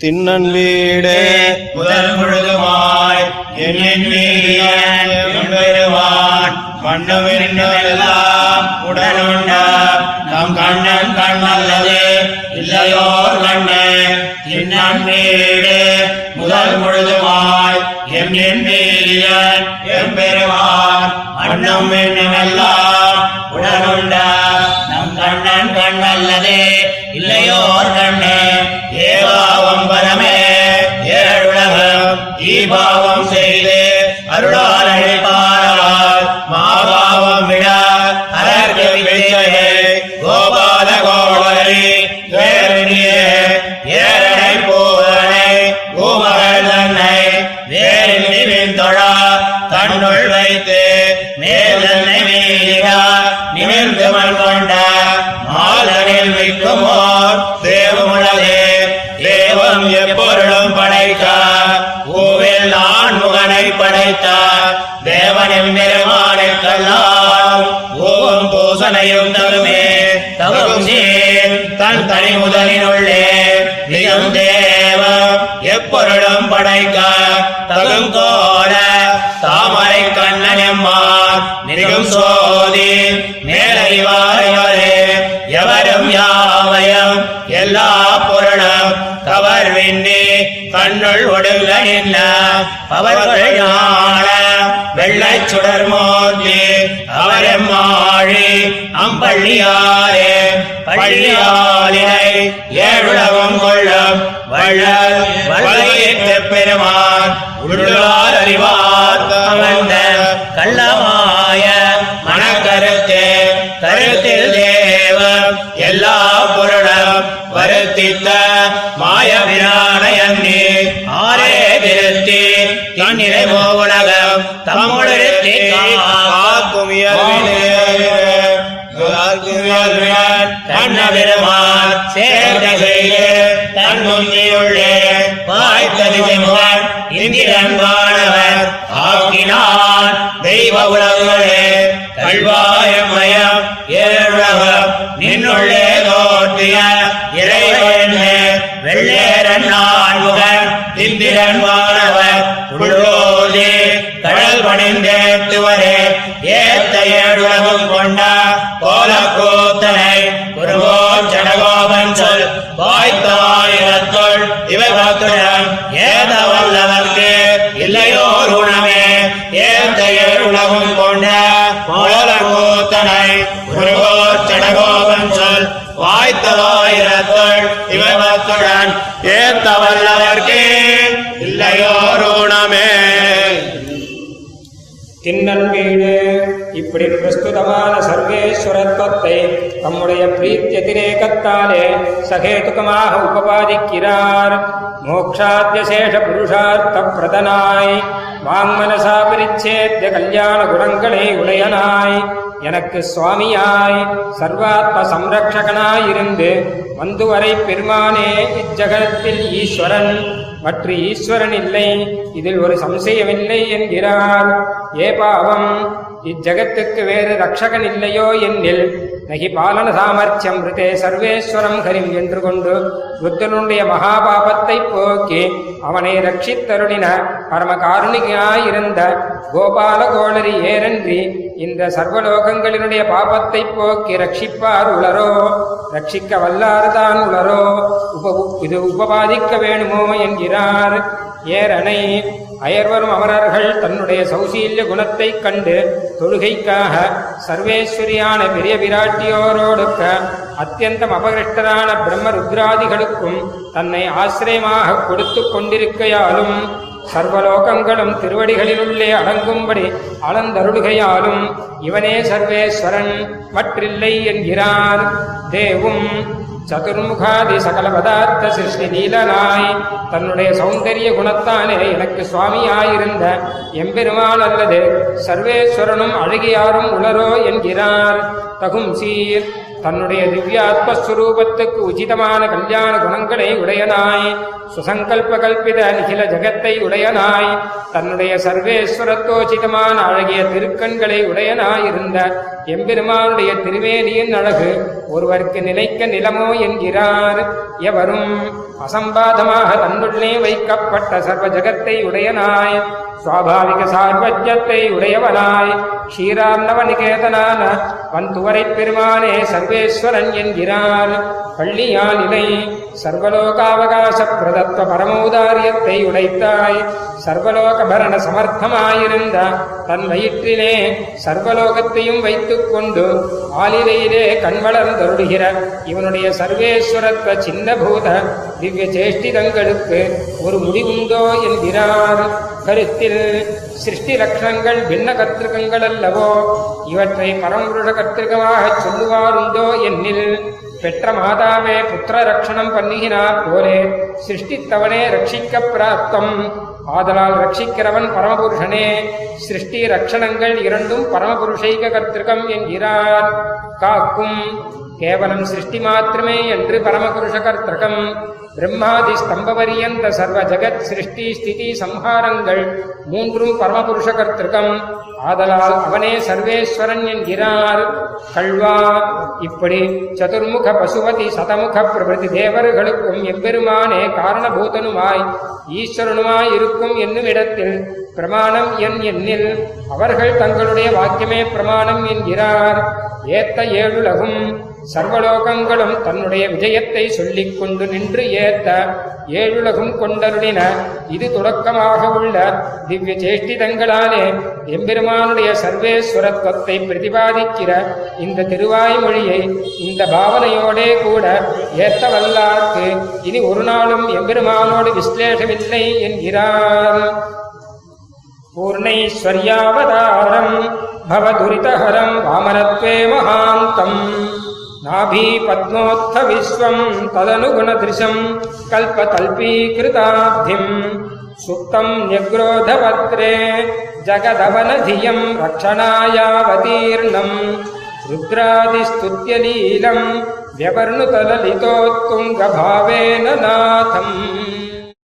தின்னன் வீடு முதல் முழுதுமாய் எண்ணுவான் மண்ணுமெல்லாம் உடனுண்ட நம் கண்ணன் கண்ணல்லது இல்லையோர் கண்ணு தின்னன் வீடு முதல் முழுதுமாய் எண்ணின் எம்பெருவான் மண்ணும் எண்ணுமெல்லாம் உடனுண்ட நம் கண்ணன் கண்ணல்லது இல்லையோர் கண்ணு கோபால கோவரி வேரணியே ஏரனை பூரணை பூமகள் தன்னை வேரில் விந்தொழா தன்னுள் வைத்து மேலனை தன்னை நிமிர்ந்து மண் கொண்ட மாலனில் வைக்குமோர் தேவமுடலே தேவம் எப்பொருளும் படைக்க பூவில் நான் முகனை படைத்த தேவனின் பெருமானைக்கெல்லாம் பூவும் பூசனையும் தருமே. தவம் தன் தனி முதலினுள்ளே. நிகம் தேவ எப்பொருளும் படைக்க தகும் கோல தாமரை கண்ணன் கண்ணனம்மார் நிகம் சோதி மேலறிவாரைவரே எவரும் யாவையும் எல்லா பொருளும் கவர் விண்ணி கண்ணுள் ஒடுங்க நின்ன. அவர்கள் ஞான வெள்ளை சுடர் மோதி அவரம்மாழி அம்பள்ளியாரே பள்ளியாலினை ஏழுலகம் கொள்ளும் வள்ளல் வளையிட்டு பெருமான் உள்ளார் அறிவார் கவர்ந்த கள்ளமாய மனக்கருத்தே கருத்தில் தேவம் எல்லா பொருளும் வருத்தித்த மாய நீ ஆரே திருத்தி தன்னிலை உலகம் தமிழ் கண்ணபிரமான் சேர்ந்த செய்து தன் இந்திரன் வானவர். ஆக்கினான் தெய்வ உலகளே கல்வாயமயம் ஏழுலகம் நின்னுள்ளே தோற்றிய இறைவன் வெள்ளேரன் நான்முகன் இந்திரன் வானவர். உள்ளோதே கடல் பணிந்தேத்துவரே ஏத்த ஏழுலகம் கொண்டார் வாய்த்தாயிரத்துள் இவர்களுடன் ஏத வல்லவர்க்கு இல்லையோர் உணவே ஏத்த ஏழுலகம் கொண்ட கோலக்கூத்தனை குருவோ ஜடகோபன் சொல் வாய்த்ததாயிரத்துள் இவர்களுடன் ஏத்த வல்லவர்க்கு இல்லையோர் உணமே திண்ணன் வீடு இப்படி பிரஸ்துதமான சர்வேஸ்வரத்துவத்தை தம்முடைய பிரீத்தியதிரேகத்தாலே சகேதுகமாக உபபாதிக்கிறார் மோக்ஷாத்தியசேஷ புருஷார்த்த பிரதனாய். வாங்மனசா பிரிச்சேத்திய கல்யாண குணங்களை உடையனாய் எனக்கு சுவாமியாய். சர்வாத்ம சம்ரக்ஷகனாயிருந்து வந்துவரை பெருமானே இச்சகத்தில் ஈஸ்வரன். மற்ற ஈஸ்வரன் இல்லை. இதில் ஒரு சம்சயமில்லை என்கிறார். ஏ பாவம். இச்சகத்துக்கு வேறு ரக்ஷகன் இல்லையோ என்னில். நகி பாலன சாமர்த்தியம் ரிதே சர்வேஸ்வரம் ஹரிம் என்று கொண்டு புத்தனுடைய மகாபாபத்தை போக்கி அவனை ரட்சித்தருளின பரம காருணிகாயிருந்த கோபால கோளரி ஏரன்றி இந்த சர்வலோகங்களினுடைய பாபத்தை போக்கி ரட்சிப்பார் உளரோ ரட்சிக்க வல்லார்தான் உளரோ உப இது உபபாதிக்க வேணுமோ என்கிறார் ஏரனை அயர்வரும் அமரர்கள் தன்னுடைய சௌசீல்ய குணத்தைக் கண்டு தொழுகைக்காக சர்வேஸ்வரியான பெரிய விராட்டியோரோடுக்க அத்தியந்தம் அபகிருஷ்டரான பிரம்ம ருத்ராதிகளுக்கும் தன்னை ஆசிரியமாக கொடுத்து கொண்டிருக்கையாலும் சர்வலோகங்களும் திருவடிகளிலுள்ளே அடங்கும்படி அளந்தருளுகையாலும் இவனே சர்வேஸ்வரன் மற்றில்லை என்கிறார். தேவும் சதுர்முகாதி சகல பதார்த்த சிருஷ்டி நீலனாய். தன்னுடைய சௌந்தரிய குணத்தானே எனக்கு சுவாமியாயிருந்த எம்பெருமான் அல்லது சர்வேஸ்வரனும் அழகியாரும் உளரோ என்கிறார். தகும் சீர் தன்னுடைய திவ்யாத்மஸ்வரூபத்துக்கு உச்சிதமான கல்யாண குணங்களை உடையனாய். சுசங்கல்ப கல்பித நிகில ஜகத்தை உடையனாய். தன்னுடைய சர்வேஸ்வரத்தோச்சிதமான அழகிய திருக்கண்களை உடையனாயிருந்த எம்பெருமானுடைய திருவேணியின் அழகு ஒருவருக்கு நிலைக்க நிலமோ என்கிறார் எவரும் அசம்பாதமாக தன்னுள்ளே வைக்கப்பட்ட சர்வ ஜகத்தை உடையனாய் சுவாபாவிக சார்வஜத்தை உடையவனாய் க்ஷீரார்ணவநிகேதனான வந்துவரை பெருமானே சர்வேஸ்வரன் என்கிறார். பள்ளியானிலை சர்வலோகாவகாச பிரதத்வ பரமௌதாரியத்தை உடைத்தாய் சர்வலோக பரண சமர்த்தமாயிருந்த தன் வயிற்றிலே சர்வலோகத்தையும் வைத்துக் கொண்டு ஆலிலையிலே கண்வளர்ந்தருடுகிற இவனுடைய சர்வேஸ்வரத்வ சின்னபூத திவ்ய சேஷ்டிதங்களுக்கு ஒரு முடிவுண்டோ என்கிறார். கருத்தில் சிருஷ்டி லட்சணங்கள் பின்ன கத்திருக்கங்கள் அல்லவோ இவற்றை பரம்புருஷ கத்திருக்கமாகச் சொல்லுவாருண்டோ என்னில் பெற்ற மாதாவே புத்திர ரட்சணம் பண்ணுகினார் போலே சிருஷ்டித்தவனே ரட்சிக்க பிராப்தம் ஆதலால் ரட்சிக்கிறவன் பரமபுருஷனே சிருஷ்டி ரட்சணங்கள் இரண்டும் பரமபுருஷைக கர்த்திருக்கம் என்கிறார். காக்கும் கேவலம் சிருஷ்டி மாத்திரமே என்று பரமபுருஷ கர்த்திருக்கம் பிரம்மாதி ஸ்தம்பவரியந்த சர்வ ஜெகத் சிருஷ்டி ஸ்திதி சம்ஹாரங்கள் மூன்றும் பரமபுருஷ கர்த்திருக்கம் ஆதலால் அவனே சர்வேஸ்வரன் என்கிறார் கல்வா இப்படி சதுர்முக பசுபதி சதமுக பிரபதி தேவர்களுக்கும் எம்பெருமானே காரணபூதனுமாய் ஈஸ்வரனுமாய் இருக்கும் என்னும் இடத்தில் பிரமாணம் என் எண்ணில் அவர்கள் தங்களுடைய வாக்கியமே பிரமாணம் என்கிறார். ஏத்த ஏழுலகும் சர்வலோகங்களும் தன்னுடைய விஜயத்தை சொல்லிக் கொண்டு நின்று ஏத்த ஏழுலகும் கொண்டருளின இது தொடக்கமாக உள்ள திவ்ய சேஷ்டிதங்களாலே எம்பெருமானுடைய சர்வேஸ்வரத்துவத்தை பிரதிபாதிக்கிற இந்த திருவாய்மொழியை இந்த பாவனையோடே கூட ஏத்த வல்லார்க்கு இனி ஒரு நாளும் எம்பெருமானோடு விஸ்லேஷமில்லை என்கிறார். पूर्णैश्वर्यावतारम् भवदुरितहरम् वामनत्वे महान्तम् नाभीपद्मोत्थ विश्वम् तदनुगुणदृशम् कल्पकल्पीकृताब्धिम् सुप्तम् न्यग्रोधवक्त्रे जगदवनधियम् रक्षणायावतीर्णम् रुद्रादिस्तुत्यलीलम् व्यवर्णुतललितोत्तुङ्गभावेन नाथम्